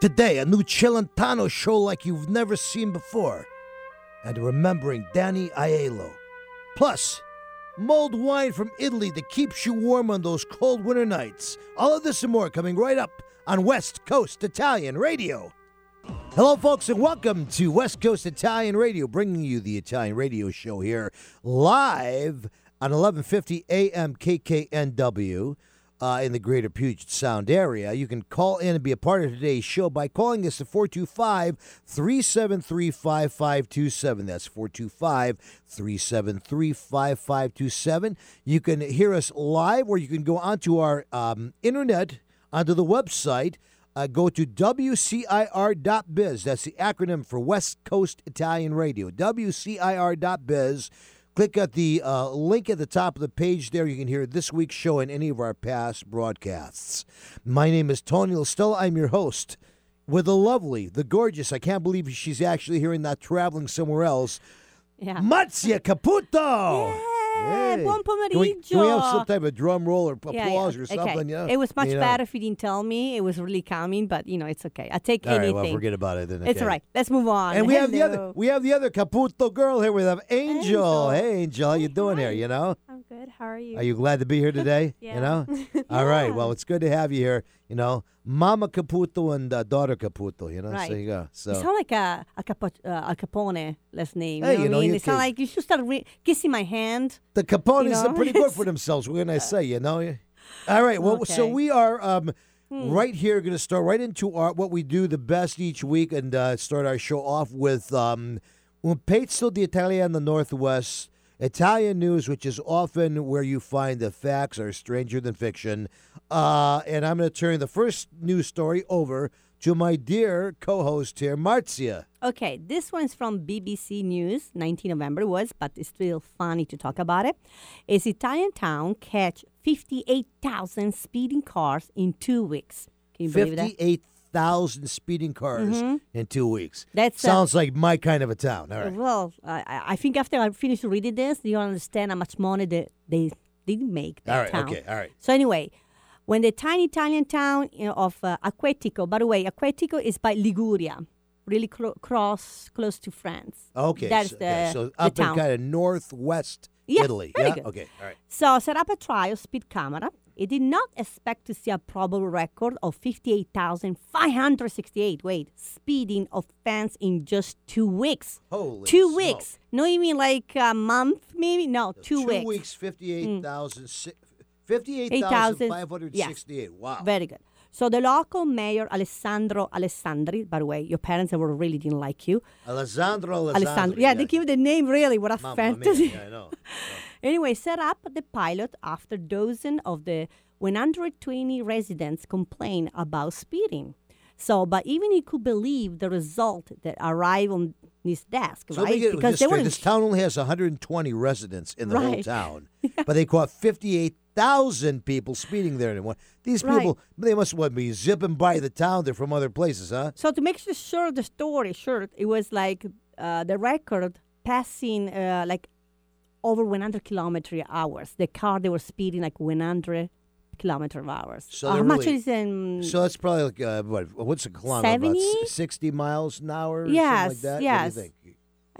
Today, a new Celentano show like you've never seen before. And remembering Danny Aiello. Plus, mulled wine from Italy that keeps you warm on those cold winter nights. All of this and more coming right up on West Coast Italian Radio. Hello, folks, and welcome to West Coast Italian Radio, bringing you the Italian radio show here live on 1150 AM KKNW uh, in the greater Puget Sound area. You can call in and be a part of today's show by calling us at 425 373 5527. That's 425 373 5527. You can hear us live, or you can go onto our um, internet, onto the website. Uh, go to WCIR.biz. That's the acronym for West Coast Italian Radio. WCIR.biz. Click at the uh, link at the top of the page there. You can hear this week's show and any of our past broadcasts. My name is Tony Listella. I'm your host with the lovely, the gorgeous, I can't believe she's actually here and not traveling somewhere else, Yeah. Marzia Caputo. Yeah, Hey. buon Can we, can we have some type of drum roll or applause Yeah, yeah. or something? Okay. Yeah. It was much You know? better if you didn't tell me. It was really calming, but you know, it's okay. I take All right, anything. well, forget about it then. It's all right. Let's move on. And we have the other we have the other Caputo girl here. We have Angel. Angel. Hey, Angel, how you Hey, doing here? You know, I'm good. How are you? are you glad to be here today? You Yeah. know. All right. Yeah. Well, it's good to have you here. You know, Mama Caputo and uh, daughter Caputo. You know. So Right. you go. So. You sound like a a, Capo, uh, a Capone last name. Hey, you know you know, what I mean? you It sound like you should start re- kissing my hand. The Capones know? are pretty good for themselves. What can I say? You know. All right. Well, so we are um, Hmm. right here. Going to start right into our what we do the best each week, and uh, start our show off with um, un pezzo di the Northwest. Italian news, which is often where you find the facts are stranger than fiction. Uh, and I'm going to turn the first news story over to my dear co-host here, Marzia. Okay, this one's from BBC News, 19 November was, but it's still funny to talk about it. Is Italian town catch 58,000 speeding cars in two weeks? Can you believe that? Thousand speeding cars in two weeks. That's, uh, sounds like my kind of a town. All right. Well, I, I- think after I finish reading this, you understand how much money they, they didn't make that All right. town. Okay. All right. So anyway, when the tiny Italian town you know, of uh, Acquetico, by the way, Acquetico is by Liguria, really clo- cross close to France. Okay. That's so, the, okay, so the up in town. kind of northwest Yeah, Italy. yeah. good. Okay. All right. So set up a trial speed camera. It did not expect to see a probable record of 58,568, wait, speeding offense in just two weeks. Holy. two smoke. weeks. you mean like a month, maybe? No, two, weeks. Two weeks. weeks. Fifty-eight thousand. Mm. Fifty-eight 8,000, thousand five hundred sixty-eight. Wow. Very good. So the local mayor, Alessandro Alessandri, by the way, your parents were really didn't like you. Alessandro. Alessandro. Alessandro. Yeah, they give the name really. What a Mamma fantasy. mia, I know. Anyway, set up the pilot after dozen of the 120 residents complained about speeding. So, but even he could believe the result that arrived on his desk, So right? because this they straight. were This town only has 120 residents in the whole Right. town, but they caught 58,000 people speeding there. in one- These Right. people, they must what, be zipping by the town. They're from other places, huh? So to make sure the story short, it was like uh, the record passing uh, like over 100 kilometer hours. The car they were speeding like 100 kilometer hours. So Uh, how they're much is in? So that's probably like uh, what? What's a kilometer? About 70? s- 60 miles an hour. Or Yes, something like that? yes. What think?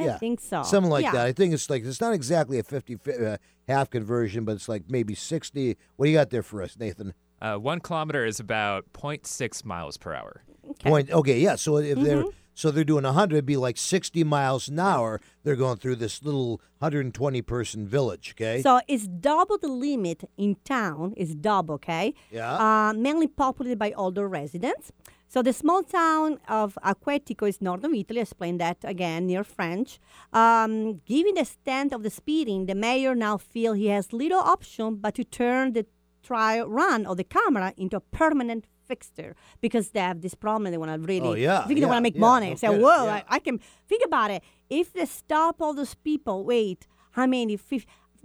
I yeah. think so. Something like Yeah. that. I think it's like it's not exactly a 50 fi- uh, half conversion, but it's like maybe 60. What do you got there for us, Nathan? Uh, one kilometer is about 0.6 miles per hour. Okay. Point. Okay, yeah. So if they're Mm-hmm. So they're doing 100, it'd be like 60 miles an hour. They're going through this little 120 person village. Okay. So it's double the limit in town. It's double, okay? Yeah. Uh, mainly populated by older residents. So the small town of Acquetico is northern Italy. I explained that again near French. Um, given the extent of the speeding, the mayor now feels he has little option but to turn the trial run of the camera into a permanent fixture because they have this problem. They want to really, Oh, yeah, think they want to make yeah, money. no Say, kidding, whoa, yeah. I, I can think about it. If they stop all those people, wait, how many?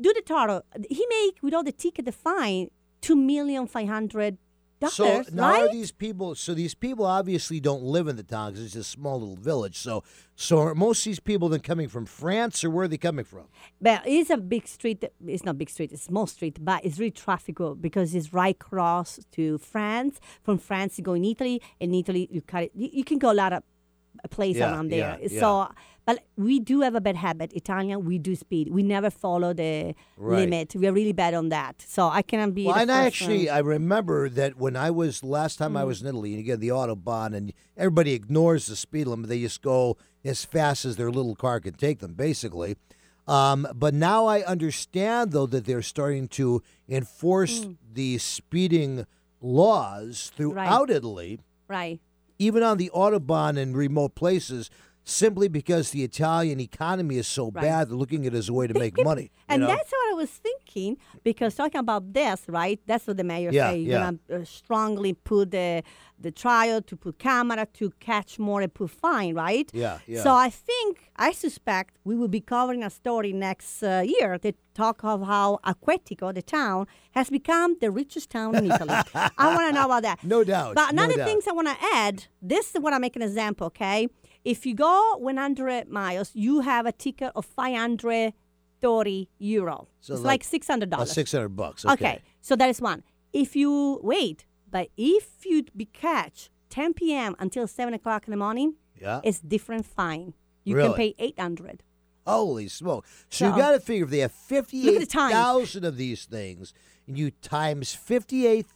Do the total. He make with all the ticket, the fine, two million five hundred So now right? these people? So these people obviously don't live in the town 'cause it's a small little village. So, so are most of these people then coming from France or where are they coming from? But it's a big street. It's not big street. It's small street, but it's really trafficable because it's right across to France. From France, you go in Italy, and Italy you cut it. You, you can go a lot of uh, places Yeah, around there. yeah, yeah. But we do have a bad habit. Italian, we do speed. We never follow the Right. limit. We are really bad on that. So I cannot be. Well, and I actually one. I remember that when I was last time Mm. I was in Italy, and you get the autobahn, and everybody ignores the speed limit. They just go as fast as their little car can take them, basically. Um, but now I understand though that they're starting to enforce the speeding laws throughout Italy, right. even on the autobahn in remote places. Simply because the Italian economy is so Right. bad, they're looking at it as a way to make money. you And know? that's what I was thinking because talking about this, right? That's what the mayor Yeah, say. yeah. You're gonna uh, strongly put the the trial to put camera to catch more and put fine, right? Yeah, yeah. So I think I suspect we will be covering a story next uh, year that talk of how Acquetico, the town, has become the richest town in Italy. I want to know about that. No doubt, But another doubt. things I want to add. This is what I make an example. Okay, if you go 100 miles, you have a ticket of 530 euro. So it's like like 600 Uh, dollars. Six hundred bucks. Okay. so that is one. If you wait, but if you be catch 10 p.m. until 7 o'clock in the morning, Yeah. it's different fine. You Really? can pay 800. Holy smoke! So, you got to figure if they have fifty-eight the of these things, and you times fifty-eight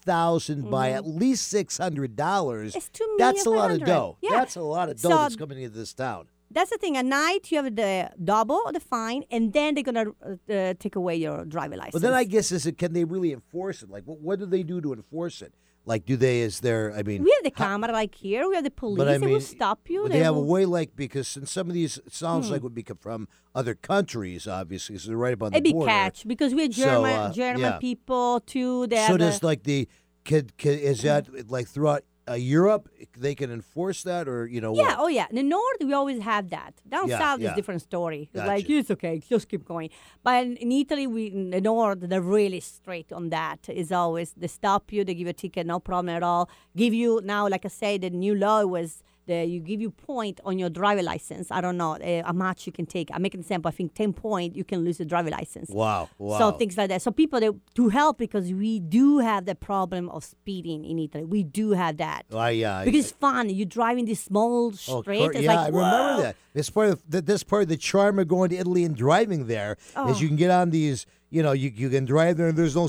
by at least six hundred dollars. Mm-hmm. It's two That's a lot of dough. Yeah. That's a lot of dough So- that's coming into this town. That's the thing. At night, you have the double or the fine, and then they're gonna uh, take away your driver license. But then I guess is it can they really enforce it? Like, what, what do they do to enforce it? Like, do they? Is there? I mean, we have the camera like here. We have the police. I they will stop you. would they have a way like because in some of these it sounds Hmm. like would be from other countries, obviously, so they're right up on the It'd be catch because we're So, German uh, German yeah. people too. They So have a- does like the could, could is that like throughout uh, Europe they can enforce that or you know Yeah, what? oh yeah. In the north, we always have that. Down Yeah, south yeah. is different story. It's Like it's okay, just keep going. But in, in Italy, we in the north, they're really straight on that. It's always they stop you, they give you a ticket, no problem at all. Give you now, like I say, the new law was the you give you point on your driver license. I don't know uh, how much you can take. I make an example. I think ten point you can lose the driver license. Wow, wow. So things like that. So people they, to help because we do have the problem of speeding in Italy. We do have that. I, yeah, I- Because it's fun. You drive in this small Oh, street. cor- yeah, like, I remember that. This part of the, this part of the charm of going to Italy and driving there is Oh. you can get on these. You know, you you can drive there and there's no.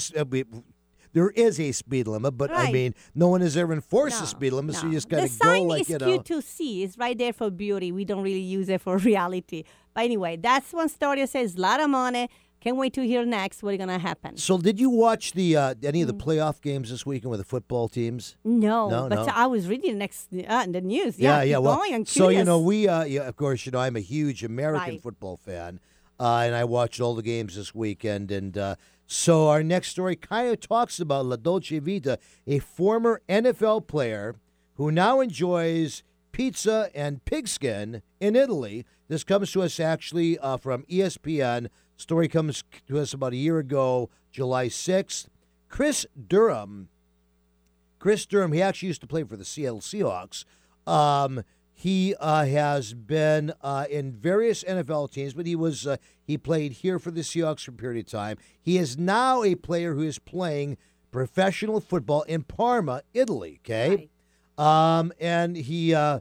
There is a speed limit, but I mean, no one has ever enforced the No, speed limit, so you just got to the go like you know. The sign is cute to see. It's right there for beauty. We don't really use it for reality. But anyway, that's one story that says a lot of money. Can't wait to hear next what's gonna happen. So, did you watch the uh, any of Mm. the playoff games this weekend with the football teams? No, No, but no. I was reading next uh, in the news. Yeah, Yeah, yeah. Well. So you know, we, uh, yeah, of course, you know, I'm a huge American Right. football fan, uh, and I watched all the games this weekend. And uh, so our next story kind of talks about La Dolce Vita, a former NFL player who now enjoys pizza and pigskin in Italy. This comes to us actually uh, from ESPN. Story comes to us about a year ago, July 6th. Chris Durham Chris Durham, he actually used to play for the Seattle Seahawks. Um, he uh, has been uh, in various NFL teams, but he was uh, he played here for the Seahawks for a period of time. He is now a player who is playing professional football in Parma, Italy. Okay, um, and he uh,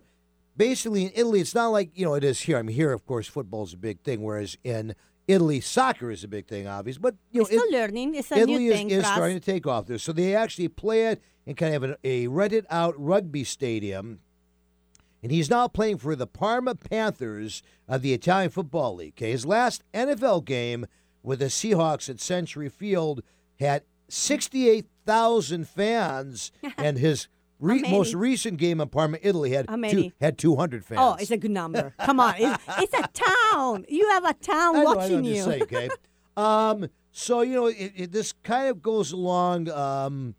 basically in Italy, it's not like you know it is here. I mean, here of course football is a big thing, whereas in Italy soccer is a big thing, obviously. But you know, We're still it- learning. It's a Italy new is, thing is starting to take off there. So they actually play it in kind of an, a rented out rugby stadium. And he's now playing for the Parma Panthers of the Italian Football League. Okay, his last NFL game with the Seahawks at Century Field had 68,000 fans, and his re- most recent game in Parma, Italy, had two, had 200 fans. Oh, it's a good number. Come on, it's, it's a town. You have a town I watching I know, you. Say, okay. um, so you know, it, it, this kind of goes along. Um,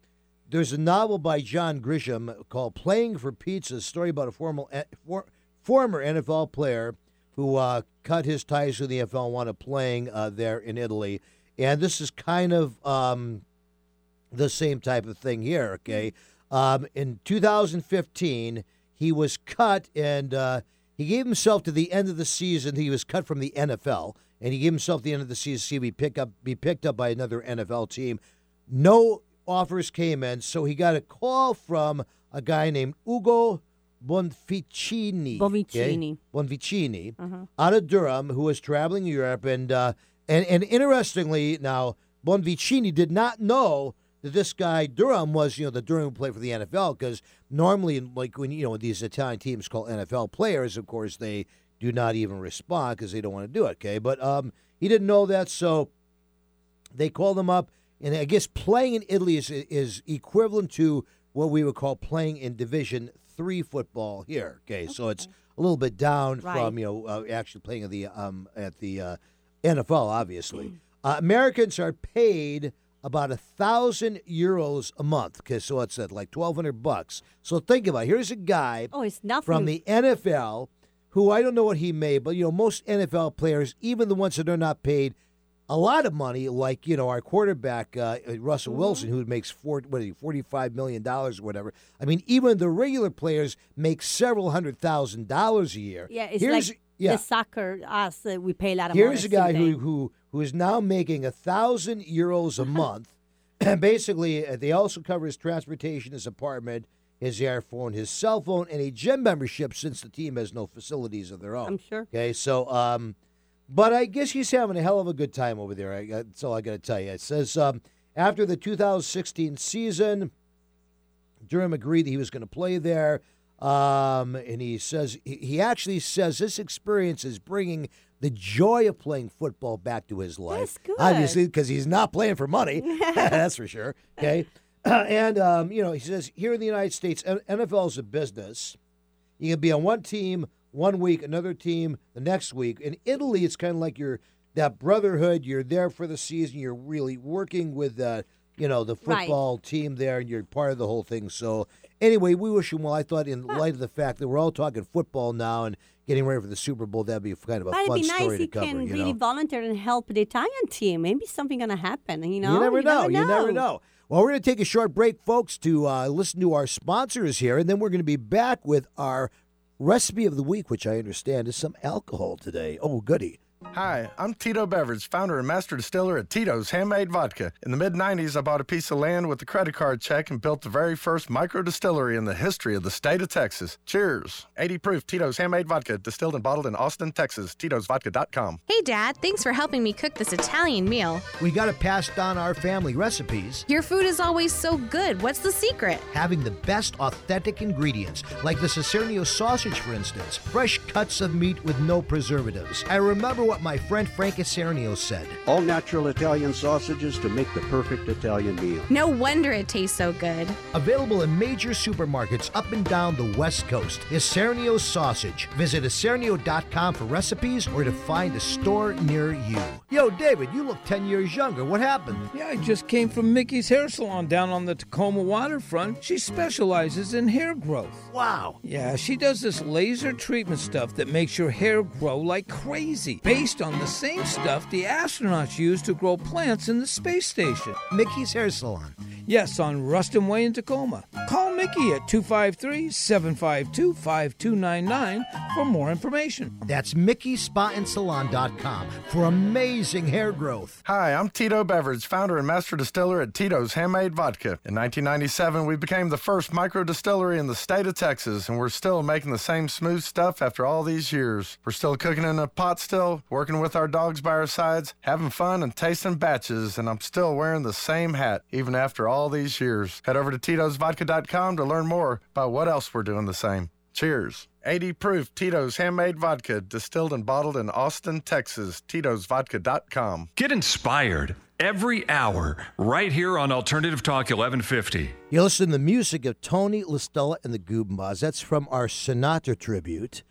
there's a novel by John Grisham called "Playing for Pizza," a story about a former for, former NFL player who uh, cut his ties with the NFL and up playing uh, there in Italy. And this is kind of um, the same type of thing here. Okay. Um, in 2015, he was cut and uh, he gave himself to the end of the season. He was cut from the NFL and he gave himself the end of the season to see if he pick up be picked up by another NFL team. No offers came in, so he got a call from a guy named Ugo Bonvicini. Bonvicini. Okay? Bonvicini out of Durham, who was traveling Europe, and uh, and and interestingly, now Bonvicini did not know that this guy Durham was, you know, the Durham who played for the NFL, because normally, like when you know these Italian teams call NFL players, of course they do not even respond because they don't want to do it. Okay, but um, he didn't know that, so they called him up, and I guess playing in Italy is is equivalent to what we would call playing in Division Three football here. Okay, so it's a little bit down Right. from you know uh, actually playing at the um at the uh, NFL. Obviously, uh, Americans are paid about a thousand euros a month. Okay, so it's at like twelve hundred bucks. So think about it. here's a guy Oh, it's nothing. from the NFL, who I don't know what he made, but you know, most NFL players, even the ones that are not paid a lot of money, like you know our quarterback uh, Russell Mm-hmm. Wilson, who makes four, what is he, forty-five million dollars or whatever. I mean, even the regular players make several hundred thousand dollars a year. yeah, it's here's, like yeah. the soccer. Us, uh, we pay a lot of money. Here's a guy who who who is now making a thousand euros a month, and basically uh, they also cover his transportation, his apartment, his airphone, his cell phone, and a gym membership since the team has no facilities of their own. I'm sure. Okay, so um, but I guess he's having a hell of a good time over there. I, that's all I got to tell you. It says um, after the 2016 season, Durham agreed that he was going to play there. Um, and he says he actually says this experience is bringing the joy of playing football back to his life. That's good. Obviously, because he's not playing for money. That's for sure. Okay. and um, you know, he says here in the United States, NFL is a business. You can be on one team one week, another team the next week. In Italy, it's kind of like you're that brotherhood. You're there for the season. You're really working with uh, you know the Right. football team there, and you're part of the whole thing. So anyway, we wish him well. I thought in light of the fact that we're all talking football now and getting ready for the Super Bowl, that'd be kind of a But it'd be nice story he cover. can you really know? volunteer and help the Italian team. Maybe something gonna happen. You know, You never know. You never know. Well, we're going to take a short break, folks, to uh, listen to our sponsors here, and then we're going to be back with our recipe of the week, which I understand is some alcohol today. Oh, goody. Hi, I'm Tito Beveridge, founder and master distiller at Tito's Handmade Vodka. In the mid 90s, I bought a piece of land with a credit card check and built the very first micro distillery in the history of the state of Texas. Cheers. 80 proof Tito's Handmade Vodka, distilled and bottled in Austin, Texas. Tito'sVodka.com. Hey, Dad, thanks for helping me cook this Italian meal. We got to pass down our family recipes, Your food is always so good. What's the secret? having the best authentic ingredients, like the Isernio sausage, for instance, fresh cuts of meat with no preservatives. I remember what my friend Frank Isernio said. All natural Italian sausages to make the perfect Italian meal. No wonder it tastes so good. Available in major supermarkets up and down the West Coast. Isernio's Sausage. Visit isernio.com for recipes or to find a store near you. Yo, David, you look 10 years younger. What happened? Yeah, I just came from Mickey's Hair Salon down on the Tacoma waterfront. She specializes in hair growth. Wow. Yeah, she does this laser treatment stuff that makes your hair grow like crazy, based on the same stuff the astronauts use to grow plants in the space station. Mickey's Hair Salon. Yes, on Ruston Way in Tacoma. Call Mickey at 253 752 5299 for more information. That's MickeySpaandSalon.com for amazing hair growth. Hi, I'm Tito Beveridge, founder and master distiller at Tito's Handmade Vodka. In 1997, we became the first micro distillery in the state of Texas, and we're still making the same smooth stuff after all these years. We're still cooking in a pot still, working with our dogs by our sides, having fun and tasting batches, and I'm still wearing the same hat even after all these years. Head over to Tito'sVodka.com to learn more about what else we're doing the same. Cheers. 80 proof Tito's handmade vodka, distilled and bottled in Austin, Texas. Tito'sVodka.com. Get inspired every hour right here on Alternative Talk 1150. You listen to the music of Tony LaStella and the Goombas. That's from our Sinatra tribute.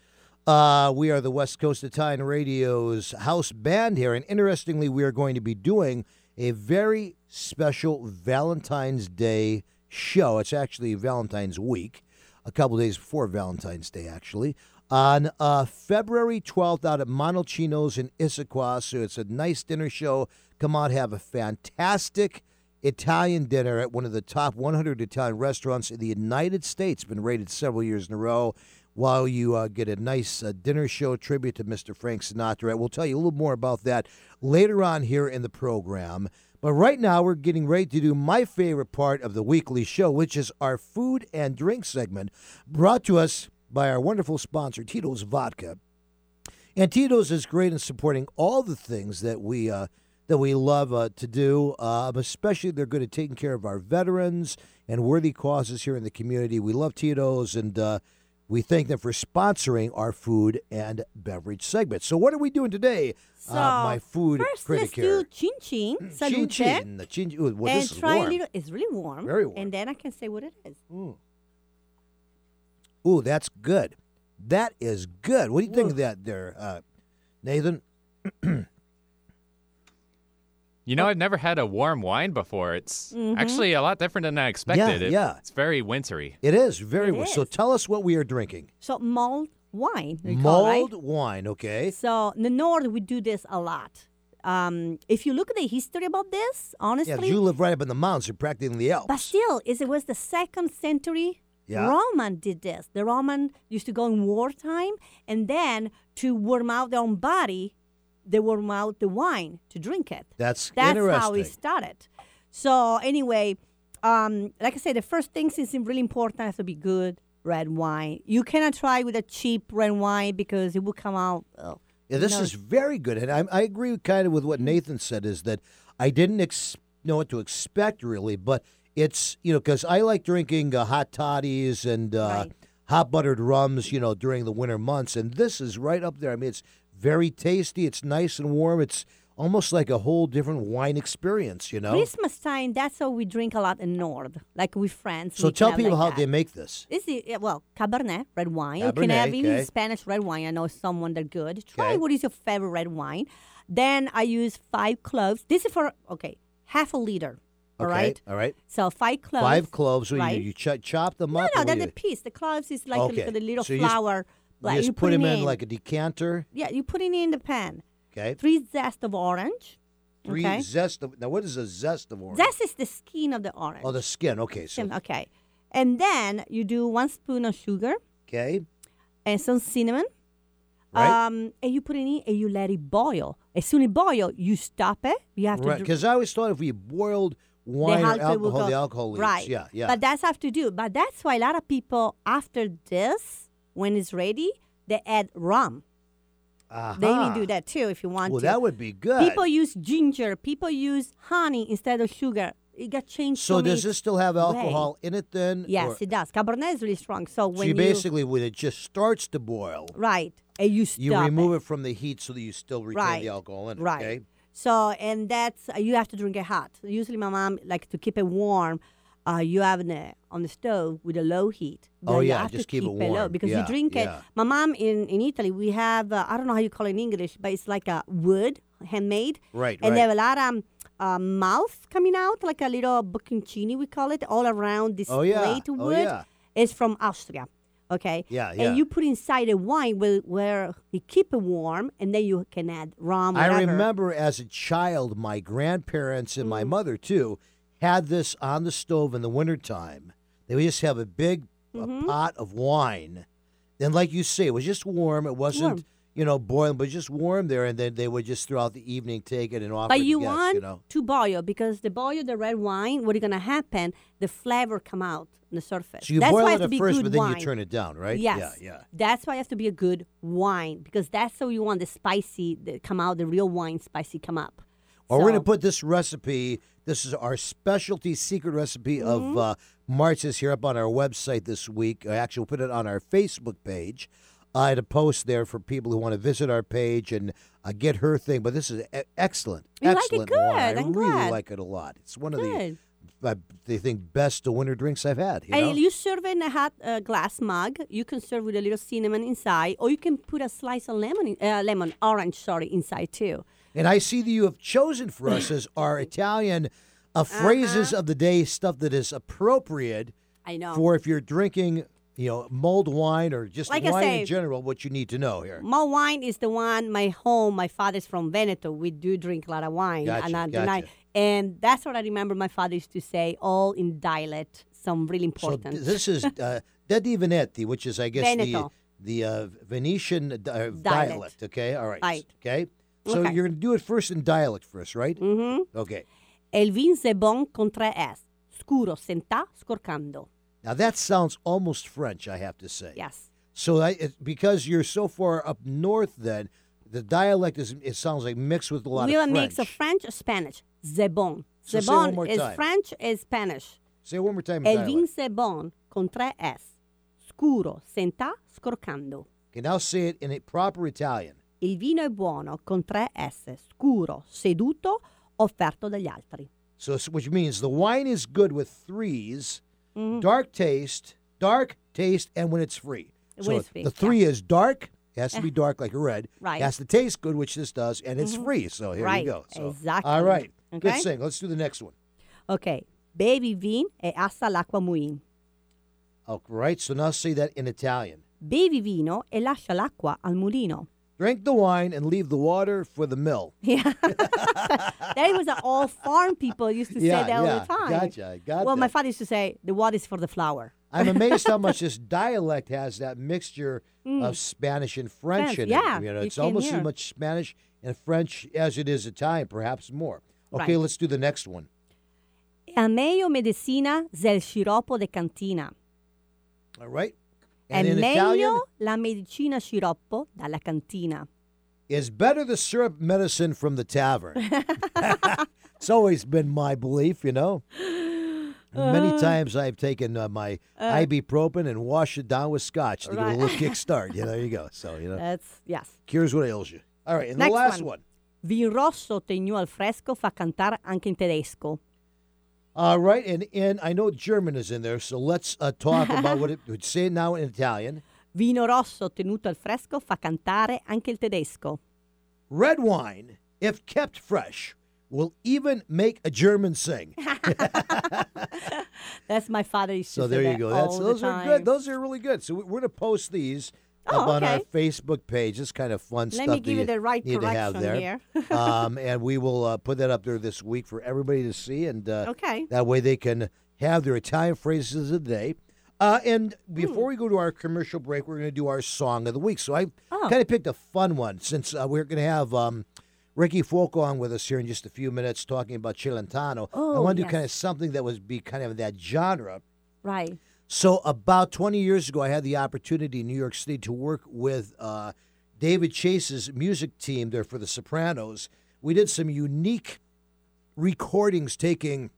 Uh, we are the West Coast Italian Radio's house band here, and interestingly, we are going to be doing a very special Valentine's Day show. It's actually Valentine's week, a couple days before Valentine's Day, actually. On uh, February 12th, out at Montalcino's in Issaquah. So it's a nice dinner show. Come out, have a fantastic Italian dinner at one of the top 100 Italian restaurants in the United States. Been rated several years in a row. While you uh, get a nice uh, dinner show tribute to Mr. Frank Sinatra, we'll tell you a little more about that later on here in the program. But right now, we're getting ready to do my favorite part of the weekly show, which is our food and drink segment, brought to us by our wonderful sponsor, Tito's Vodka. And Tito's is great in supporting all the things that we uh, that we love uh, to do. Um, especially, they're good at taking care of our veterans and worthy causes here in the community. We love Tito's, and uh, we thank them for sponsoring our food and beverage segment. So, what are we doing today? So uh, my food first, critic let's here. do chin chin, Chin salute, chin, the chin. Ooh, well, and try warm. a little. It's really warm. Very warm. And then I can say what it is. Ooh, that's good. That is good. What do you think of that, there, uh, Nathan? You know, I've never had a warm wine before. It's Mm-hmm. actually a lot different than I expected. It- yeah. It's very wintry. It is very It well. So tell us what we are drinking. So mulled wine. we call, right? Mulled wine, okay? So in the north, we do this a lot. Um, if you look at the history about this, honestly, Yeah, you live right up in the mountains. You're practically in the Alps. but still, is it was the second century. Yeah. Roman did this. The Roman used to go in wartime, and then to warm out their own body, they warm out the wine to drink it. That's That's how it started. So anyway, um, like I said, the first things is really important. Has to be good red wine. You cannot try with a cheap red wine because it will come out. Yeah, this No. is very good, and I, I agree kind of with what Nathan said. Is that I didn't ex- know what to expect really, but it's you know because I like drinking uh, hot toddies and uh, Right. hot buttered rums, you know, during the winter months, and this is right up there. I mean, it's very tasty. It's nice and warm. It's almost like a whole different wine experience, you know. Christmas time, that's how we drink a lot in Nord, like with friends. So tell people like how that. they make this. This is yeah, well Cabernet red wine. you can Cabernet, have okay. Spanish red wine. I know someone that good. Try Okay. what is your favorite red wine. Then I use five cloves. This is for okay half a liter. All Okay, right. all right. So five cloves. Five cloves. So right? you, you ch- chop them no, up. no, no, what that's do the piece. The cloves is like Okay. a, little- little So you just- flour. you, like just you put them it in like a decanter. yeah, you put it in the pan. Okay. Three zest of orange. Three okay. zest of now. What is a zest of orange? Zest is the skin of the orange. Oh, the skin. Okay. So Skin, okay. And then you do one spoon of sugar okay. and some cinnamon. Right. Um, and you put it in and you let it boil. As soon as it boil, you stop it. You have to Right. dr- Because I always thought if we boiled the wine or alcohol alcohol, the alcohol leaves. Right. Yeah. Yeah. But that's have to do. But that's why a lot of people after this, when it's ready, they add rum. They even do that too if you want Well, to. that would be good. People use ginger. People use honey instead of sugar. It got changed. so does this still have alcohol in it then? Yes, Or- it does. Cabernet is really strong. So so when you you basically, when it just starts to boil, right, and you stop you remove it. it. from the heat so that you still retain right. the alcohol in it. Right. Okay. So and that's you have to drink it hot. Usually, my mom like to keep it warm. Uh, you have it on the stove with a low heat. Oh, But yeah, just to keep it low warm. because Yeah, you drink yeah. it. My mom in in Italy, we have uh, I don't know how you call it in English, but it's like a wood handmade. Right, And right. they have a lot of um, uh, mouth coming out, like a little bocconcini, we call it, all around this Oh, yeah. plate Oh, wood. yeah. It's from Austria. Okay. Yeah, yeah. And you put inside a wine where, where you keep it warm, and then you can add rum. I remember as a child, my grandparents and Mm. my mother too had this on the stove in the wintertime. They would just have a big Mm-hmm. pot of wine. And like you say, it was just warm. It wasn't, Warm. you know, boiling, but just warm there. And then they would just throughout the evening take it and offer But it to you guests, want you know. to boil because the boil the red wine, what is gonna happen? The flavor come out on the surface. So you that's boil why it it at be first, good but then wine. you turn it down, right? Yes. Yeah, yeah. That's why it has to be a good wine because that's how you want the spicy that come out, the real wine spicy come up. Well, we're going to put this recipe. This is our specialty secret recipe Mm-hmm. of uh, Marzia's here up on our website this week. Actually, we'll put it on our Facebook page. I had a post there for people who want to visit our page and uh, get her thing. But this is e- excellent, You like it excellent good. wine. I I'm really glad. like it a lot. It's one of Good. the, I they think, best of winter drinks I've had. You know? And you serve in a hot uh, glass mug. You can serve with a little cinnamon inside, or you can put a slice of lemon, uh, lemon orange, sorry, inside too. And I see that you have chosen for us as our Italian uh, phrases of the day, stuff that is appropriate I know. for if you're drinking, you know, mulled wine or just Like wine say- in general, what you need to know here. Mulled wine is the one. My home, my father's from Veneto. We do drink a lot of wine, Gotcha, and, I- gotcha. and, that's what I remember my father used to say, all in dialect, some really important. th- this is uh, Dedi Venetti, which is, I guess, Veneto. the the uh, Venetian uh, dialect. Dialect. Okay, all right. Right. Okay. So Okay. you're going to do it first in dialect first, right? mm-hmm. Okay. El vin c'est bon con tre S. Scuro, senta, scorcando. Now that sounds almost French, I have to say. Yes. So I, it, because you're so far up north, then the dialect is it sounds like mixed with a lot we of have a mix of French, Spanish. C'est bon. So C'est bon is time. French, is Spanish. Say it one more time. El dialect. vin c'est bon con tre S. Scuro, senta, scorcando. Okay, now say it in a proper Italian. Il vino è buono con tre S. Scuro, seduto, offerto dagli altri. So, which means the wine is good with 3s Mm-hmm. dark taste, dark taste, and when it's free. When so it's free, the three is dark. It has to be dark like a red. Right. Mm-hmm. It has to taste good, which this does, and it's free. So here Right, you go. So, exactly. All right. Good Okay. sing. Let's do the next one. Ok. Bevi vin e assa l'acqua muin. All right. So now say that in Italian. Bevi vino e lascia l'acqua al mulino. Drink the wine and leave the water for the mill. Yeah. that was all farm people used to Yeah, say that all the time. Gotcha, I got well, my father used to say, the water is for the flower. I'm amazed how much this dialect has that mixture of Spanish and French Mm. French, in yeah, it. You know, it's almost as much Spanish and French as it is Italian, perhaps more. Okay, Right. let's do the next one. A meglio medicina del sciroppo de cantina. All right. È And in meglio Italian, la medicina sciroppo dalla cantina. is better the syrup medicine from the tavern. it's always been my belief, you know. Many times I've taken uh, my ibuprofen and washed it down with scotch to get a little kickstart. Yeah, there you go. So, you know, That's, yes. cures what ails you. All right, and Next the last one. one. Vin rosso tegno al fresco fa cantare anche in tedesco. All right, and, and I know German is in there, so let's uh, talk about what it would say now in Italian. Vino rosso tenuto al fresco fa cantare anche il tedesco. Red wine, if kept fresh, will even make a German sing. That's my father used So to say there you go. That's the those are good. Those are really good. So we're gonna post these Oh, up on our. Facebook page. It's kind of fun Let stuff. me give you the right need to have there. here. um, and we will uh, put that up there this week for everybody to see, and uh, Okay. that way they can have their Italian phrases of the day. Uh, and before Hmm. we go to our commercial break, we're going to do our song of the week. So I Oh. kind of picked a fun one since uh, we're going to have um, Ricky Fuoco on with us here in just a few minutes talking about Celentano. I Oh, want to do kind of something that would be kind of that genre. Right. So about 20 years ago, I had the opportunity in New York City to work with uh, David Chase's music team there for The Sopranos. We did some unique recordings, taking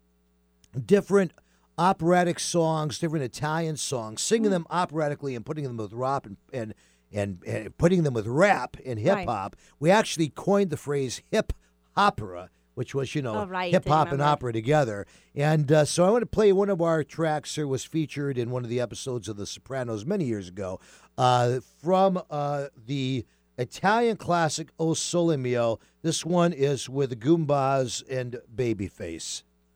different operatic songs, different Italian songs, singing them operatically and putting them with rap and and and, and putting them with rap and hip Right. hop. We actually coined the phrase hip opera, which was you know Oh, right, hip hop and opera together. And uh, so I want to play one of our tracks here was featured in one of the episodes of The Sopranos many years ago uh, from uh, the Italian classic O Sole Mio. This one is with Goombas and Babyface.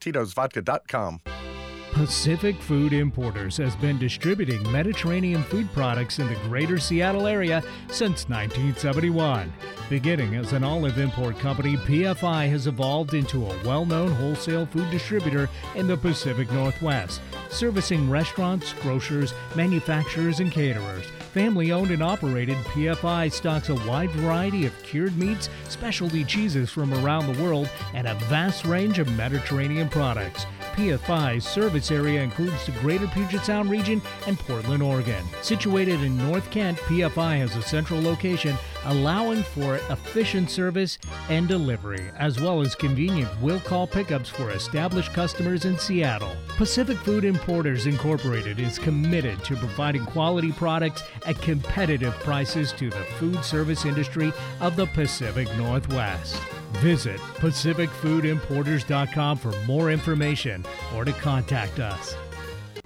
Tito'sVodka.com. Pacific Food Importers has been distributing Mediterranean food products in the greater Seattle area since 1971. Beginning as an olive import company, PFI has evolved into a well known wholesale food distributor in the Pacific Northwest, servicing restaurants, grocers, manufacturers, and caterers. Family owned and operated, PFI stocks a wide variety of cured meats, specialty cheeses from around the world, and a vast range of Mediterranean products. PFI's service area includes the greater Puget Sound region and Portland, Oregon. Situated in North Kent, PFI has a central location allowing for efficient service and delivery, as well as convenient will call pickups for established customers in Seattle. Pacific Food Importers Incorporated is committed to providing quality products at competitive prices to the food service industry of the Pacific Northwest. Visit PacificFoodImporters.com for more information or to contact us.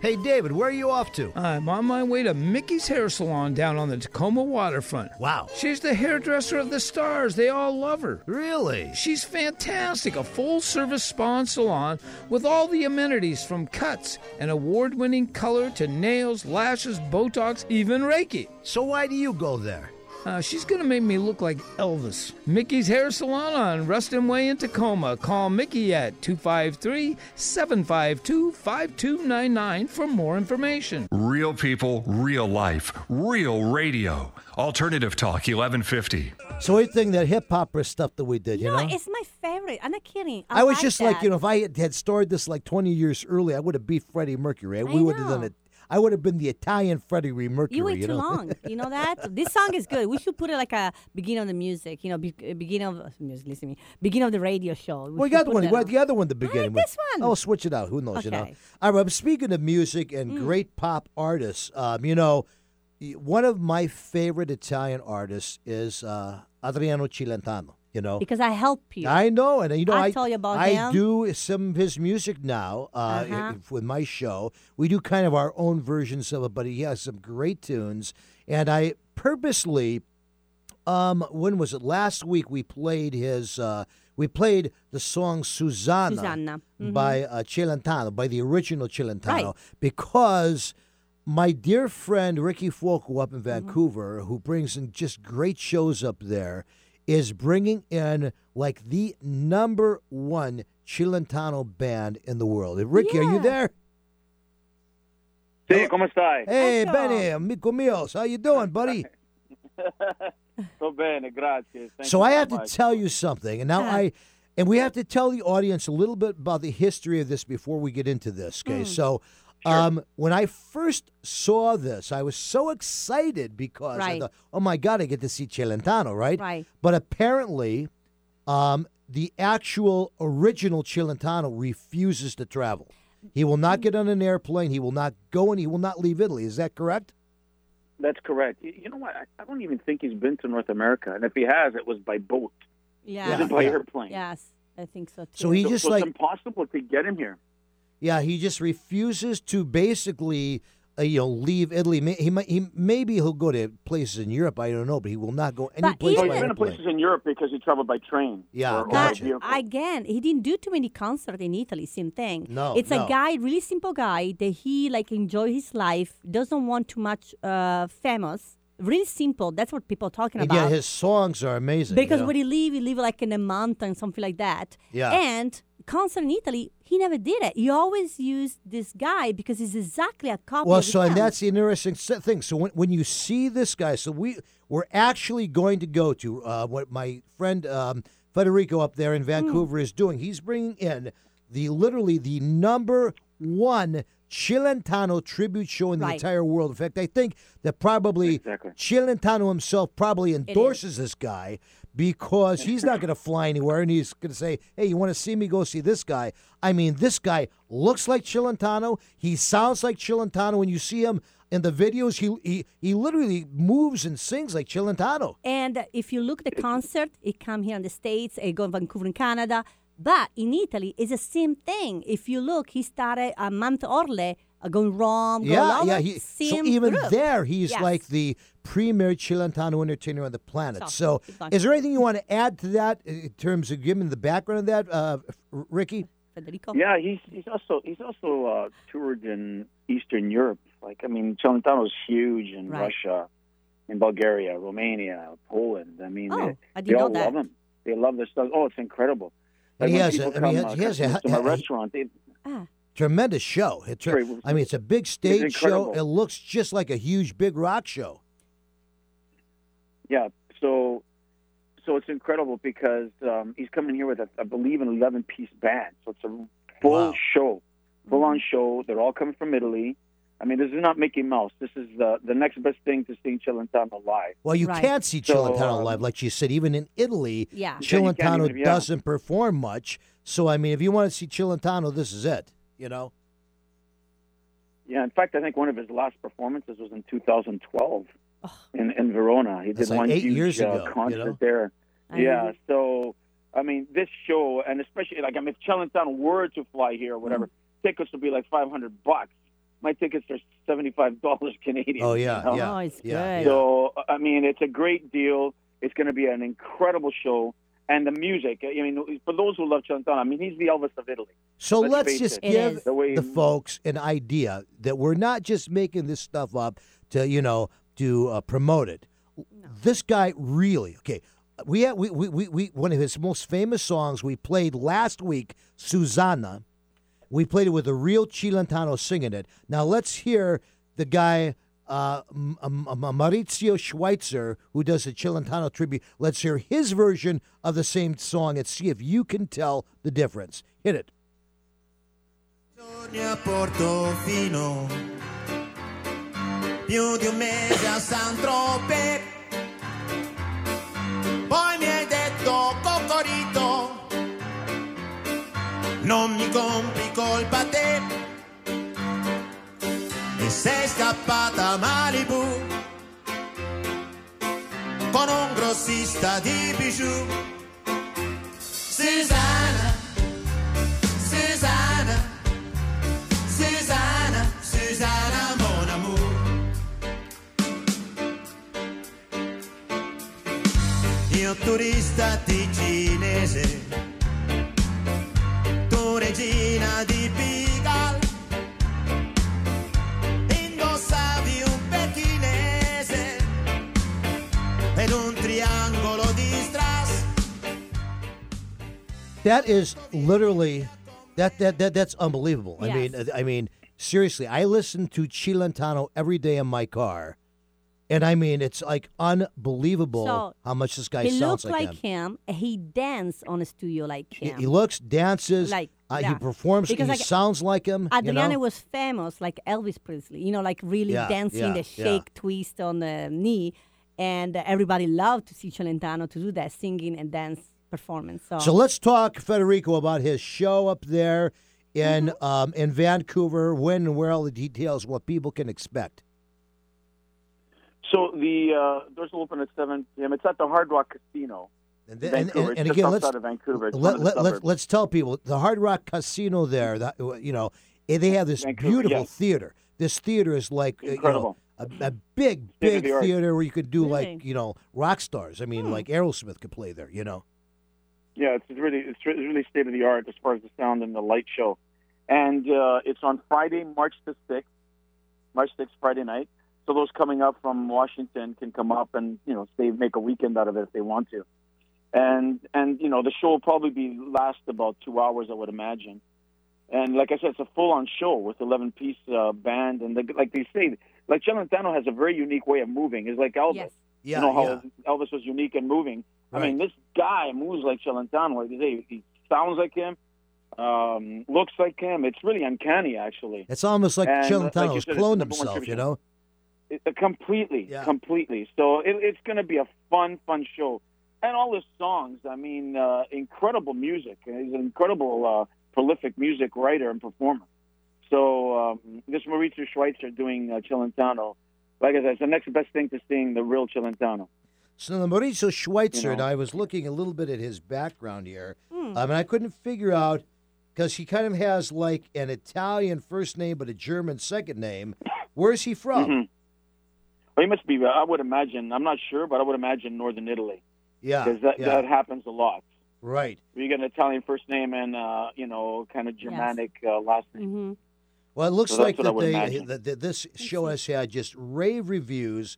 Hey, David, where are you off to? I'm on my way to Mickey's Hair Salon down on the Tacoma waterfront. Wow. She's the hairdresser of the stars. They all love her. Really? She's fantastic. A full service spa and salon with all the amenities from cuts and award winning color to nails, lashes, Botox, even Reiki. So why do you go there? Uh, she's going to make me look like Elvis. Mickey's Hair Salon on Ruston Way in Tacoma. Call Mickey at 253 752 5299 for more information. Real people, real life, real radio. Alternative Talk 1150. So what do you think that hip hopper stuff that we did, you no, know? it's my favorite. I'm not kidding. I, I was like just like, you know, if I had- had started this like 20 years early, I would have beat Freddie Mercury. I we would have done it. I would have been the Italian Freddie Mercury. You wait too know? long. You know that? this song is good. We should put it like a beginning of the music. You know, be, uh, beginning of music. Listen to me. Beginning of the radio show. We should got one. that We got the other one. The beginning. this one. Oh, switch it out. Who knows? You know. Okay. All right. But speaking of music and great pop artists, um, you know, one of my favorite Italian artists is uh, Adriano Celentano. You know. Because I help you. I know, and uh, you know, I I tell you about I him. do some of his music now uh, Uh-huh. with my show. We do kind of our own versions of it, but he has some great tunes. And I purposely, um, when was it? Last week we played his. Uh, we played the song Susanna, Susanna. Mhm. by uh, Celentano, by the original Celentano, Right. because my dear friend Ricky Fuoco up in Mm-hmm. Vancouver, who brings in just great shows up there, is bringing in like the number one Celentano band in the world. And Ricky, are you there? Sì, come stai? Hey, Ecco. Benny, amico mio, how you doing, buddy? Sto bene, grazie. Thank so you I so have to much. tell you something, and now Yeah. I, and we have to tell the audience a little bit about the history of this before we get into this. Okay, Mm. so. Um, when I first saw this, I was so excited because I thought, "Oh my God, I get to see Celentano, right?" Right. But apparently, um, the actual original Celentano refuses to travel. He will not get on an airplane. He will not go and he will not leave Italy. Is that correct? That's correct. You, you know what? I, I don't even think he's been to North America, and if he has, it was by boat, Yeah. It wasn't by Yeah. airplane. Yes, I think so too. So he So- just so like it's impossible to get him here. Yeah, he just refuses to basically, uh, you know, leave Italy. May- He might, he maybe he'll go to places in Europe. I don't know, but he will not go any But place even- by he's been to places in Europe because he traveled by train. Yeah, or, or gotcha. by vehicle. again, he didn't do too many concerts in Italy. Same thing. No, it's no. a guy, really simple guy that he like enjoy his life. Doesn't want too much uh, famous. Really simple. That's what people are talking And about. Yeah, his songs are amazing. because you know? where he leave, he leave like in a mountain, something like that. Yeah. And concert in Italy, he never did it. He always used this guy because he's exactly a copy. Well, of so and that's the interesting thing. So when, when you see this guy, so we we're actually going to go to uh, what my friend um, Federico up there Hmm. in Vancouver is doing. He's bringing in the literally the number one Celentano tribute show in the Right. entire world. In fact, I think that probably Exactly. Celentano himself probably endorses this guy because he's not going to fly anywhere and he's going to say, "Hey, you want to see me? Go see this guy." I mean, this guy looks like Celentano. He sounds like Celentano. When you see him in the videos, he he, he literally moves and sings like Celentano. And if you look the concert, it come here in the States, it go in Vancouver in Canada. But in Italy, it's the same thing. If you look, he started a month early, uh, going Rome, go Yeah, all yeah. over, He, so same even group. there, he's Yes. like the premier Celentano entertainer on the planet. So, So, is there anything you want to add to that in terms of giving the background of that, uh, Ricky? Federico? Yeah, he's he's also he's also uh, toured in Eastern Europe. Like I mean, Celentano's huge in Right. Russia, in Bulgaria, Romania, Poland. I mean, Oh, they, I they didn't know all that. love him. They love their stuff. Oh, it's incredible. And Like he when has a- people I mean, come, he uh, has a- customers to my he- restaurant. They, Ah, Tremendous show. It's Great. I mean, it's a big stage show. It looks just like a huge, big rock show. Yeah, so so it's incredible because um, he's coming here with, a, I believe, an 11 piece band. So it's a full Wow. show, full on show. They're all coming from Italy. I mean, this is not Mickey Mouse. This is the the next best thing to seeing Celentano live. Well, you Right. can't see So, um, live, like you said. Even in Italy, yeah. Yeah, you can't Celentano even- yeah. doesn't perform much. So, I mean, if you want to see Celentano, this is it. You know. Yeah, in fact, I think one of his last performances was in 2012 Oh. in in Verona. He That's did like one eight huge years uh, ago, you concert know? there. I yeah, know. so I mean, this show, and especially like I mean, if Celentano were to fly here or whatever, Mm-hmm. tickets would be like 500 bucks. My tickets are 75 dollars Canadian. Oh yeah, you know? yeah. Oh, it's yeah, good. yeah. So I mean, it's a great deal. It's going to be an incredible show, and the music. I mean, for those who love Celentano, I mean, he's the Elvis of Italy. So Let's let's just it. It give is. The way the folks an idea that we're not just making this stuff up to you know to uh, promote it. This guy really okay. We, had, we, we we we one of his most famous songs we played last week, Susanna. We played it with a real Celentano singing it. Now let's hear the guy uh, Maurizio Schweitzer who does the Celentano tribute. Let's hear his version of the same song and see if you can tell the difference. Hit it. non mi. Scappata a Malibu con un grossista di bijou. Susanna, Susanna. Susanna, Susanna, mon amour. Io turista ticinese, That is literally that that that that's unbelievable. I mean, I mean, seriously, I listen to Celentano every day in my car, and I mean, it's like unbelievable So, how much this guy he sounds looks like, like him. him. He dance on a studio like He, him. he looks, dances, Like, uh, he performs. Because, he like, sounds like him. you Adriana know? was famous like Elvis Presley, you know, like really Yeah, dancing yeah, the yeah. shake twist on the knee. And everybody loved to see Celentano to do that singing and dance performance. So, So let's talk, Federico, about his show up there in Mm-hmm. um, in Vancouver. When and where all the details, what people can expect. So the uh, doors will open at 7 p.m. It's at the Hard Rock Casino. And, then, and, Vancouver. and, and just again, let's outside of Vancouver. It's let, one of the let, let, suburbs. let's tell people the Hard Rock Casino there. That you know, eh, they have this Vancouver, beautiful yes. theater. This theater is like uh, you know, Incredible. a, a big, big State-of-the-art. theater where you could do Really? like you know rock stars. I mean, like Aerosmith could play there. You know. Yeah, it's really it's really state of the art as far as the sound and the light show, and uh, it's on Friday, March the sixth, March sixth, Friday night. So those coming up from Washington can come up and you know stay make a weekend out of it if they want to, and and you know the show will probably be last about two hours, I would imagine. And like I said, it's a full-on show with 11 piece uh, band, and the, like they say, like Celentano has a very unique way of moving. It's like Elvis. yes. Yeah. you know how yeah. Elvis was unique and moving. I mean, this guy moves like Celentano. Like say, he sounds like him, um, looks like him. It's really uncanny, actually. It's almost like And, uh, like Celentano you has said, it's the cloned himself. You know. It, uh, completely, Yeah. completely. So it, it's going to be a fun, fun show. And all his songs, I mean, uh, incredible music. He's an incredible, uh, prolific music writer and performer. So um, this Maurizio Schweitzer doing uh, Celentano, like I said, it's the next best thing to seeing the real Celentano. So the Maurizio Schweitzer, You and. I was looking a little bit at his background here, Hmm. um, and I couldn't figure out because he kind of has like an Italian first name but a German second name. Where's he from? Mhm. Well, he must be. I would imagine. I'm not sure, but I would imagine northern Italy Yeah, because that yeah. that happens a lot. Right. You get an Italian first name and uh, you know, kind of Germanic uh, last name. Mm-hmm. Well, it looks So like that they imagine. that, that this show has had just rave reviews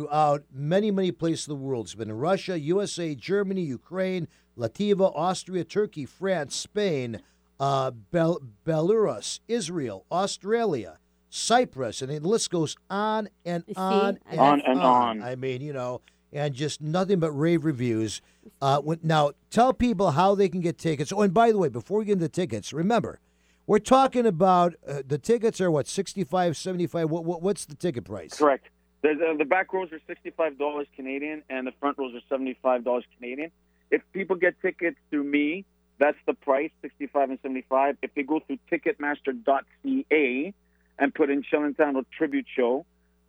throughout many many places of the world. It's been in Russia, USA, Germany, Ukraine, Latvia, Austria, Turkey, France, Spain, uh, Bel- Belarus, Israel, Australia, Cyprus, and the list goes on and You see? on and On and on. I mean, you know, and just nothing but rave reviews. Uh, when, now, tell people how they can get tickets. Oh, and by the way, before we get into tickets, remember, we're talking about uh, the tickets are what 65 75 what, what what's the ticket price Correct. The, the, back rows are sixty-five dollars Canadian, and the front rows are seventy-five dollars Canadian. If people get tickets through me, that's the price, sixty-five and seventy-five. If they go through Ticketmaster.ca and put in Celentano Tribute Show,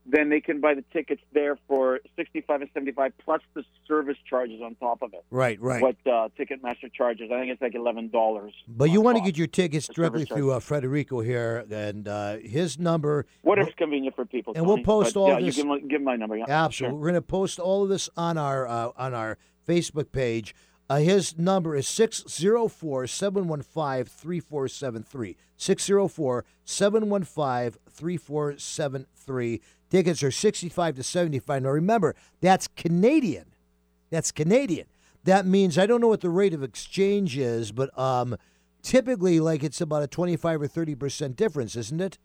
then they can buy the tickets there for sixty-five and seventy-five plus the service charges on top of it. right right What uh, Ticketmaster charges? I think it's like eleven dollars. but you want to get your tickets directly through uh, Federico here and uh, his number Whatever's convenient for people. And we'll post But, all yeah, this- You give, give my number. Yeah. Absolutely. Sure. We're going to post all of this on our uh, on our Facebook page. Uh, his number is 604 715 3473. 604 715 3473. Tickets are 65 to 75. Now remember, that's Canadian. That's Canadian. That means I don't know what the rate of exchange is, but um, typically, like it's about a 25 or 30% difference, isn't it?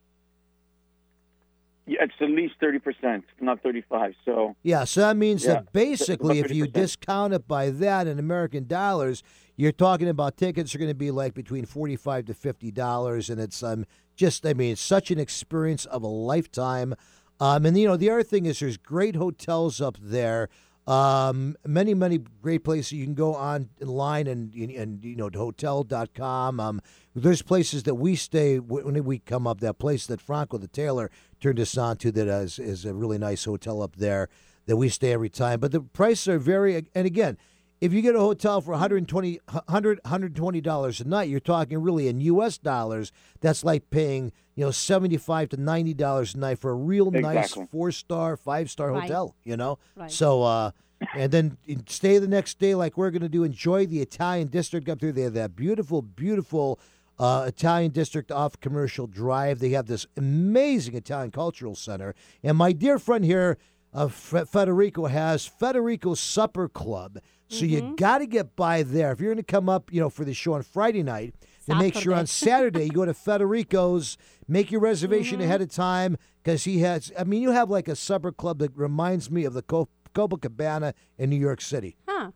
Yeah, it's at least thirty percent, not thirty-five. So Yeah, so that means Yeah, that basically, if you discount it by that in American dollars, you're talking about tickets are going to be like between forty-five to fifty dollars, and it's um just I mean it's such an experience of a lifetime. Um, and you know the other thing is there's great hotels up there. Um, many many great places you can go online and and you know to hotel.com. Um, there's places that we stay when we come up. That place that Franco the tailor turned us on to that is is a really nice hotel up there that we stay every time. But the prices are very and again, if you get a hotel for 120 100 120 dollars a night, you're talking really in US dollars, that's like paying, you know, 75 to 90 dollars a night for a real nice 4-star, 5-star Right. hotel, you know? Right. So uh and then stay the next day like we're going to do enjoy the Italian district up there. They have that beautiful beautiful uh, Italian district off Commercial Drive. They have this amazing Italian cultural center. And my dear friend here, uh, Fe- Federico, has Federico's Supper Club. So you got to get by there. If you're going to come up, you know, for the show on Friday night, then make sure on Saturday you go to Federico's, make your reservation ahead of time because he has. I mean, you have like a supper club that reminds me of the Co- Copacabana in New York City. Huh.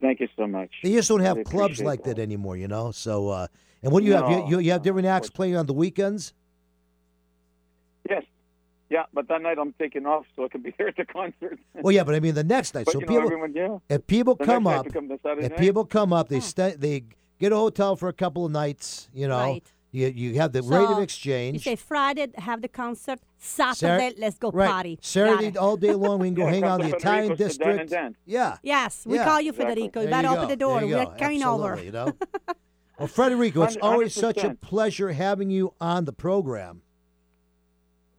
thank you so much. They just don't have Really clubs like that. that anymore, you know. So, uh, and what do you have? You, you, you have different acts playing on the weekends. Yes, yeah, but that night I'm taking off so I can be there at the concert. Well, yeah, but I mean the next night. but so you know, people, everyone, yeah. if people The come up, come if night? people come up, they stay, they get a hotel for a couple of nights. You know, Right. you you have the rate of exchange. You say Friday have the concert, Saturday Saturday- let's go right. party. Got Saturday all day long. We can go Yeah, hang out in the Italian Federico's to dine district. Yeah. Yes, we Yeah. call you Exactly. Federico. You There better you open the door. We're go. coming over. Absolutely, You know. well, Federico, it's Hundred- always such a pleasure having you on the program.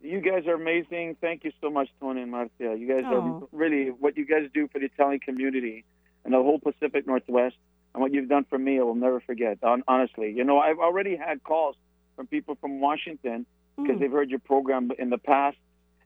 You guys are amazing. Thank you so much, Tony and Marzia. You guys Aw. are really what you guys do for the Italian community and the whole Pacific Northwest, and what you've done for me, I will never forget. Honestly, you know, I've already had calls from people from Washington because Mm. they've heard your program in the past,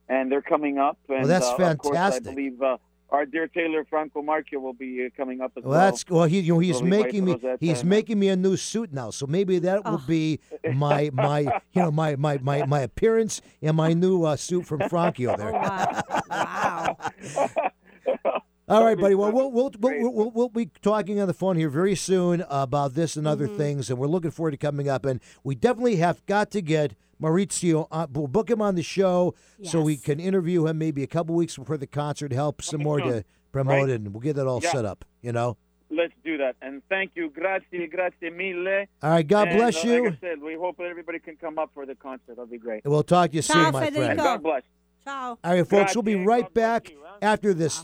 and they're coming up. And that's uh, Of course, I fantastic. believe uh, our dear tailor Franco Marchio will be uh, coming up as Well, well. that's well. He, you know, he's We'll making me. waiting for those, He's uh, making me a new suit now. So maybe that will Oh. be my my you know my my my, my appearance and my new uh, suit from Frankio Oh, there. wow. wow. All right, buddy. Well, we'll be we'll, we'll, we'll, we'll, we'll be talking on the phone here very soon about this and Mm-hmm. other things, and we're looking forward to coming up. And we definitely have got to get Maurizio. On, we'll book him on the show so we can interview him maybe a couple weeks before the concert, help some more to promote Right. it, and we'll get that all Yeah. set up. You know. Let's do that. And thank you. Grazie, grazie mille. All right. God And, bless uh, you. Like I said, we hope that everybody can come up for the concert. That'll be great. and we'll talk to you Ciao, soon, my Federico. friend. God bless. Ciao. All right, folks. We'll be right God back you, huh? after this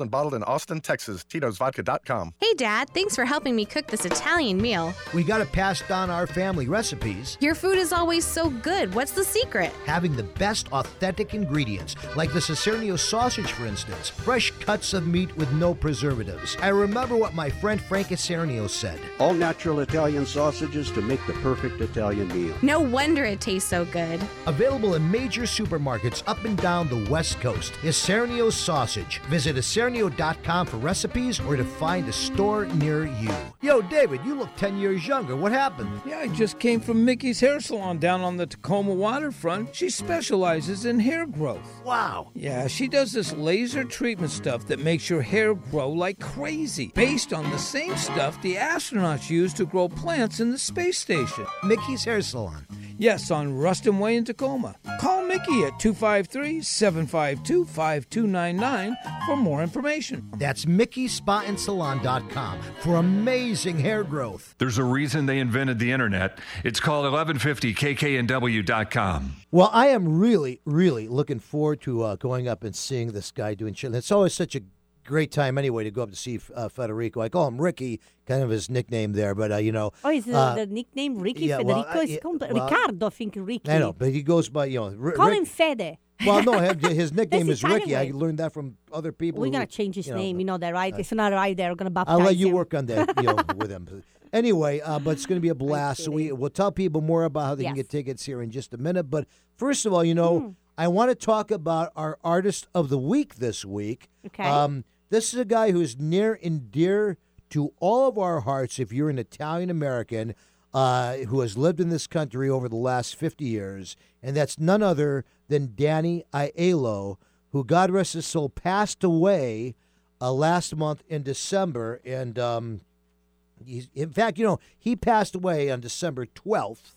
and bottled in Austin, Texas. Tito'sVodka.com. Hey, Dad, thanks for helping me cook this Italian meal. We got to pass down our family recipes. Your food is always so good. What's the secret? Having the best authentic ingredients, like the Isernio sausage, for instance. Fresh cuts of meat with no preservatives. I remember what my friend Frank Isernio said. All natural Italian sausages to make the perfect Italian meal. No wonder it tastes so good. Available in major supermarkets up and down the West Coast. Isernio sausage. Visit isernio.com for recipes or to find a store near you. Yo, David, you look 10 years younger. What happened? Yeah, I just came from Mickey's Hair Salon down on the Tacoma waterfront. She specializes in hair growth. Wow. Yeah, she does this laser treatment stuff that makes your hair grow like crazy, based on the same stuff the astronauts use to grow plants in the space station. Mickey's Hair Salon. Yes, on Ruston Way in Tacoma. Call Mickey at 253 752 5299 for more information. That's MickeySpaandSalon.com for amazing hair growth. There's a reason they invented the internet. It's called 1150kknw.com. Well, I am really, really looking forward to uh, going up and seeing this guy doing shit. It's always such a great time anyway to go up to see uh, Federico. I call him Ricky, kind of his nickname there, but uh, you know. Oh, is the, uh, the nickname Ricky yeah, Federico? I- is yeah, compl- well, Ricardo, I think Ricky. I know, but he goes by you know. R- Call Rick- him Fede. Well, no, his- his nickname is Ricky. I learned that from other people. We're who- gonna change his you know, name. You know that, right? It's not right. They're gonna baptize I'll let you him. work on that you know, with him. Anyway, uh, but it's going to be a blast. So we we'll tell people more about how they can get tickets here in just a minute. But first of all, you know, Hmm. I want to talk about our artist of the week this week. Okay. Um, this is a guy who's near and dear to all of our hearts. If you're an Italian American uh, who has lived in this country over the last 50 years, and that's none other than Danny Aiello, who God rest his soul passed away uh, last month in December, and um, he's, in fact, you know, he passed away on December 12th,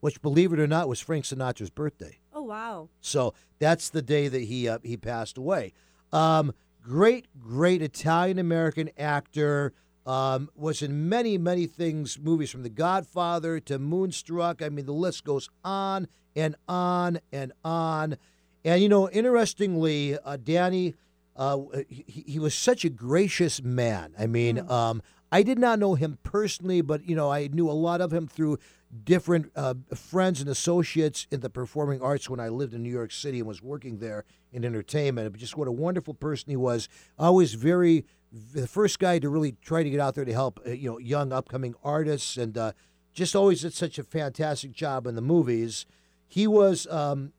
which, believe it or not, was Frank Sinatra's birthday. Oh wow. So that's the day that he uh, he passed away. Um, great, great Italian American actor. Um, was in many, many things, movies from The Godfather to Moonstruck. I mean, the list goes on and on and on. And you know, interestingly, uh, Danny, uh, he, he was such a gracious man. I mean, um, I did not know him personally, but you know, I knew a lot of him through different uh, friends and associates in the performing arts when I lived in New York City and was working there in entertainment. But just what a wonderful person he was. Always very the first guy to really try to get out there to help uh, you know young upcoming artists and uh, just always did such a fantastic job in the movies. He was um,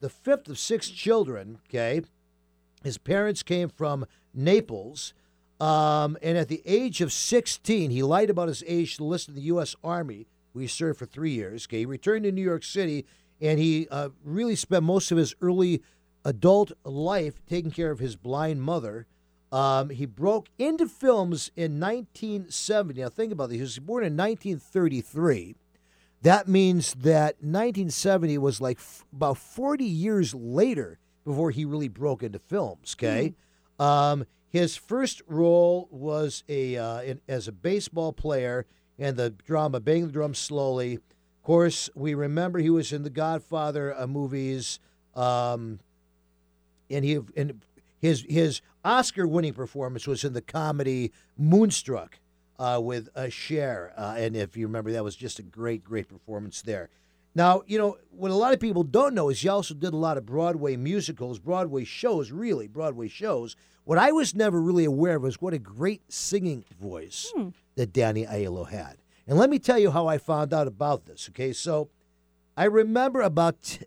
the fifth of six children. Okay, his parents came from Naples. Um, and at the age of 16, he lied about his age to enlist in the U.S. Army, he served for three years. Okay, he returned to New York City, and he uh, really spent most of his early adult life taking care of his blind mother. Um, he broke into films in 1970. Now, think about this. He was born in 1933. That means that 1970 was like f- about 40 years later before he really broke into films. Okay, um, his first role was a uh, in, as a baseball player in the drama "Bang the Drum Slowly." Of course, we remember he was in the Godfather uh, movies, um, and he and his his Oscar-winning performance was in the comedy Moonstruck uh, with a Cher, uh, and if you remember, that was just a great, great performance there. Now, you know what a lot of people don't know is he also did a lot of Broadway musicals, Broadway shows, really Broadway shows. What I was never really aware of was what a great singing voice that Danny Aiello had. And let me tell you how I found out about this. Okay, so I remember about t-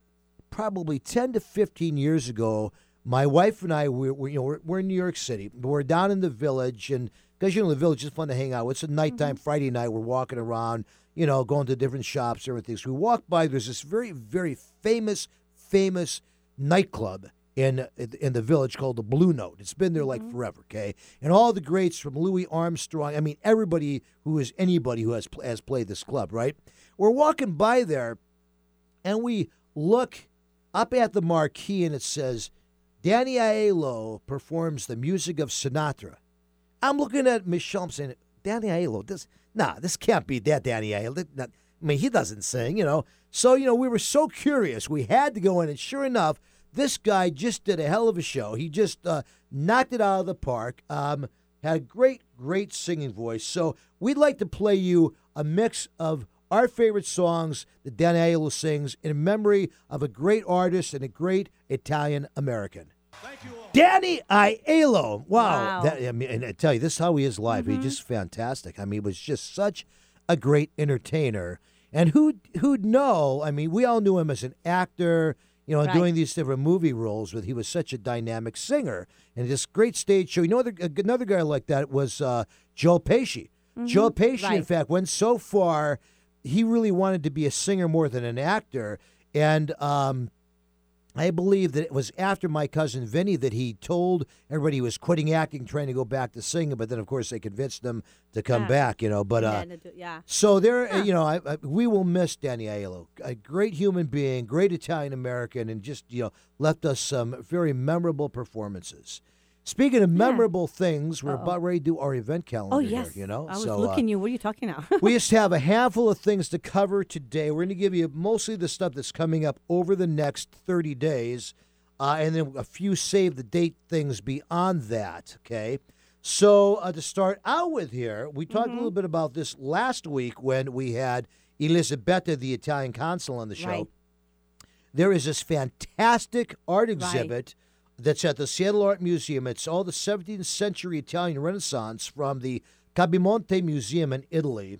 probably 10 to 15 years ago, my wife and I, we, we, you know, we're, we're in New York City. We're down in the village, and because you know the village is fun to hang out. It's a nighttime mm-hmm. Friday night. We're walking around, you know, going to different shops, everything. So we walk by. There's this very, very famous, famous nightclub in in the village called the Blue Note. It's been there like mm-hmm. forever, okay? And all the greats from Louis Armstrong, I mean everybody who is anybody who has has played this club, right? We're walking by there and we look up at the marquee and it says Danny Aiello performs the music of Sinatra. I'm looking at Michelle I'm saying, Danny Aiello, this nah, this can't be that Danny Aiello. I mean, he doesn't sing, you know. So, you know, we were so curious. We had to go in, and sure enough, this guy just did a hell of a show. He just uh, knocked it out of the park. Um, had a great, great singing voice. So we'd like to play you a mix of our favorite songs that Dan Aiello sings in memory of a great artist and a great Italian American. Danny Aiello. Wow. Wow. That, I mean, and I tell you, this is how he is live. He's just fantastic. I mean, he was just such a great entertainer. And who'd, who'd know? I mean, we all knew him as an actor, you know, Right. doing these different movie roles, but he was such a dynamic singer and this great stage show. You know, other, another guy like that was uh, Joe Pesci. Joe Pesci, in fact, went so far, he really wanted to be a singer more than an actor. And um, I believe that it was after my cousin Vinny that he told everybody he was quitting acting, trying to go back to singing. But then, of course, they convinced him to come Yeah. back. You know, but uh, yeah. so there, uh, you know, I, I, we will miss Danny Aiello, a great human being, great Italian American, and just you know left us some very memorable performances. Speaking of memorable things, we're about ready to do our event calendar. Oh here, yes. you know, I was so, uh, looking you. What are you talking about? we just have a handful of things to cover today. We're going to give you mostly the stuff that's coming up over the next 30 days, uh, and then a few save the date things beyond that. Okay. So uh, to start out with here, we talked a little bit about this last week when we had Elisabetta, the Italian consul, on the show. Right. There is this fantastic art exhibit that's at the Seattle Art Museum. It's all the 17th century Italian Renaissance from the Capodimonte Museum in Italy.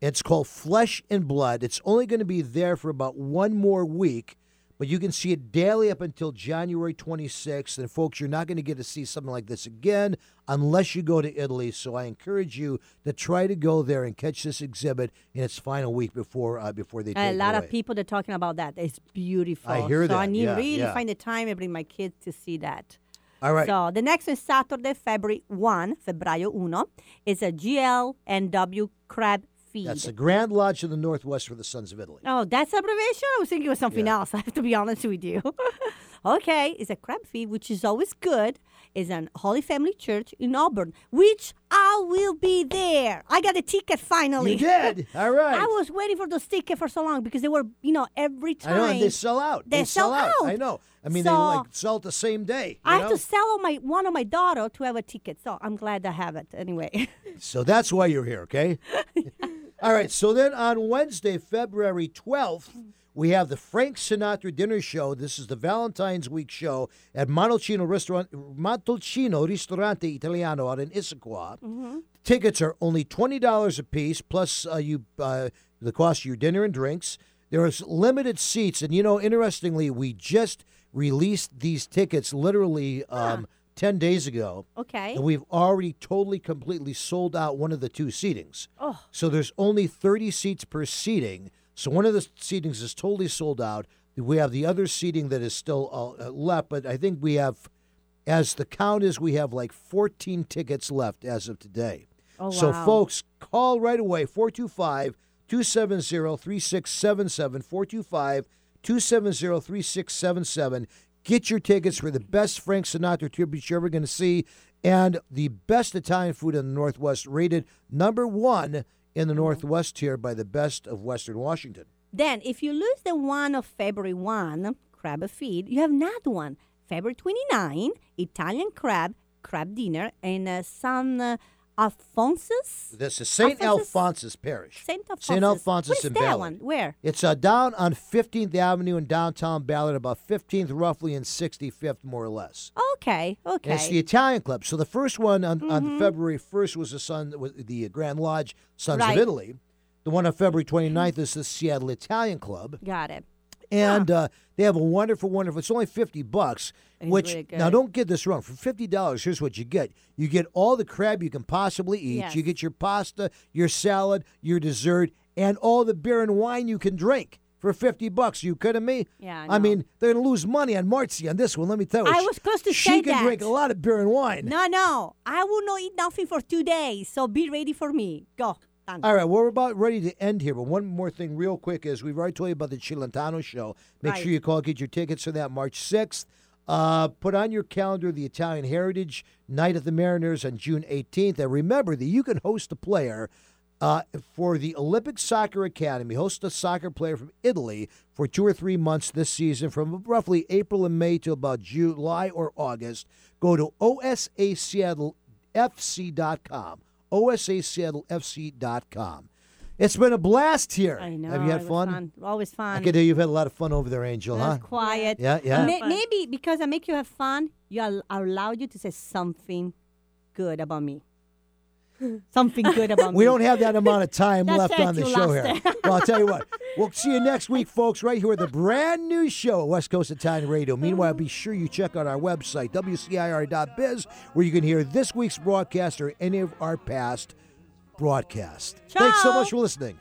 It's called Flesh and Blood. It's only going to be there for about one more week, but you can see it daily up until January 26th. And folks, you're not going to get to see something like this again unless you go to Italy. So I encourage you to try to go there and catch this exhibit in its final week before uh, before they take a it lot of people that are talking about that. It's beautiful. I hear so I need Yeah, really yeah. find the time and bring my kids to see that. All right. So the next is Saturday, February 1, febbraio 1, is a GL and W crab feed. That's the Grand Lodge of the Northwest for the Sons of Italy. Oh, that's abbreviation? I was thinking it was something else. I have to be honest with you. okay, it's a crab feed, which is always good. It's an Holy Family Church in Auburn, which I will be there. I got a ticket finally. You did? All right. I was waiting for those tickets for so long because they were, you know, every time. I know, and they sell out. They sell, sell out. I know. I mean, they like sell it the same day. you I have to sell on my one of my daughter to have a ticket, so I'm glad I have it anyway. So that's why you're here, okay? All right. So then on Wednesday, February 12th, we have the Frank Sinatra Dinner Show. This is the Valentine's Week show at Montalcino Restaurant, Montalcino Ristorante Italiano out in Issaquah. Tickets are only twenty dollars a piece, plus uh, you uh, the cost of your dinner and drinks. There is limited seats, and you know, interestingly, we just released these tickets literally um, ten days ago. okay. And we've already totally, completely sold out one of the two seatings. Oh. So there's only 30 seats per seating. So one of the seatings is totally sold out. We have the other seating that is still uh, left, but I think we have, as the count is, we have like 14 tickets left as of today. Oh, So, wow. folks, call right away 425 270 3677. 425 270 3677. Get your tickets for the best Frank Sinatra tribute you're ever going to see and the best Italian food in the Northwest, rated number one in the Northwest here by the best of Western Washington. Then, if you lose the one of February 1, crab feed, you have another one. February 29, Italian crab, crab dinner in uh, San uh, Alphonsus. This is St. Alphonsus? Alphonsus Parish. St. Alphonsus. St. Alphonsus Where's in that Ballard. one? Where? It's uh, down on 15th Avenue in downtown Ballard, about 15th roughly and 65th, more or less. Okay, okay. And it's the Italian club. So the first one on, on Mhm. February 1st was the Sun, the Grand Lodge Sons Right. of Italy. The one on February 29th is the Seattle Italian Club. Got it. And uh, they have a wonderful, wonderful. It's only fifty bucks. It's which really now don't get this wrong. For fifty dollars, here's what you get: you get all the crab you can possibly eat. Yes. You get your pasta, your salad, your dessert, and all the beer and wine you can drink. for 50 bucks. you kidding me? Yeah, I I mean, they're going to lose money on Marcy on this one. Let me tell you. I She- was close to She say can that. drink a lot of beer and wine. No, no. I will not eat nothing for two days. So be ready for me. Go. Done. All right, well, we're about ready to end here, but one more thing, real quick, is we've already told you about the Celentano show. Make Right. sure you call, get your tickets for that March 6th. Uh, put on your calendar the Italian Heritage Night at the Mariners on June 18th. And remember that you can host a player uh, for the Olympic Soccer Academy, host a soccer player from Italy for two or three months this season, from roughly April and May to about July or August. Go to osaseattlefc.com. osaseattlefc.com. It's been a blast here. I know. Have you had it was fun? Always fun. I can tell you've had a lot of fun over there, Angel, It huh? quiet. Yeah, yeah. May- maybe because I make you have fun, you al- I allowed you to say something good about me. something good about me. We don't have that amount of time left on the show here. well, I'll tell you what. We'll see you next week, folks, right here at the brand new show, West Coast Italian Radio. Meanwhile, be sure you check out our website, WCIR.biz, where you can hear this week's broadcast or any of our past broadcasts. Thanks so much for listening.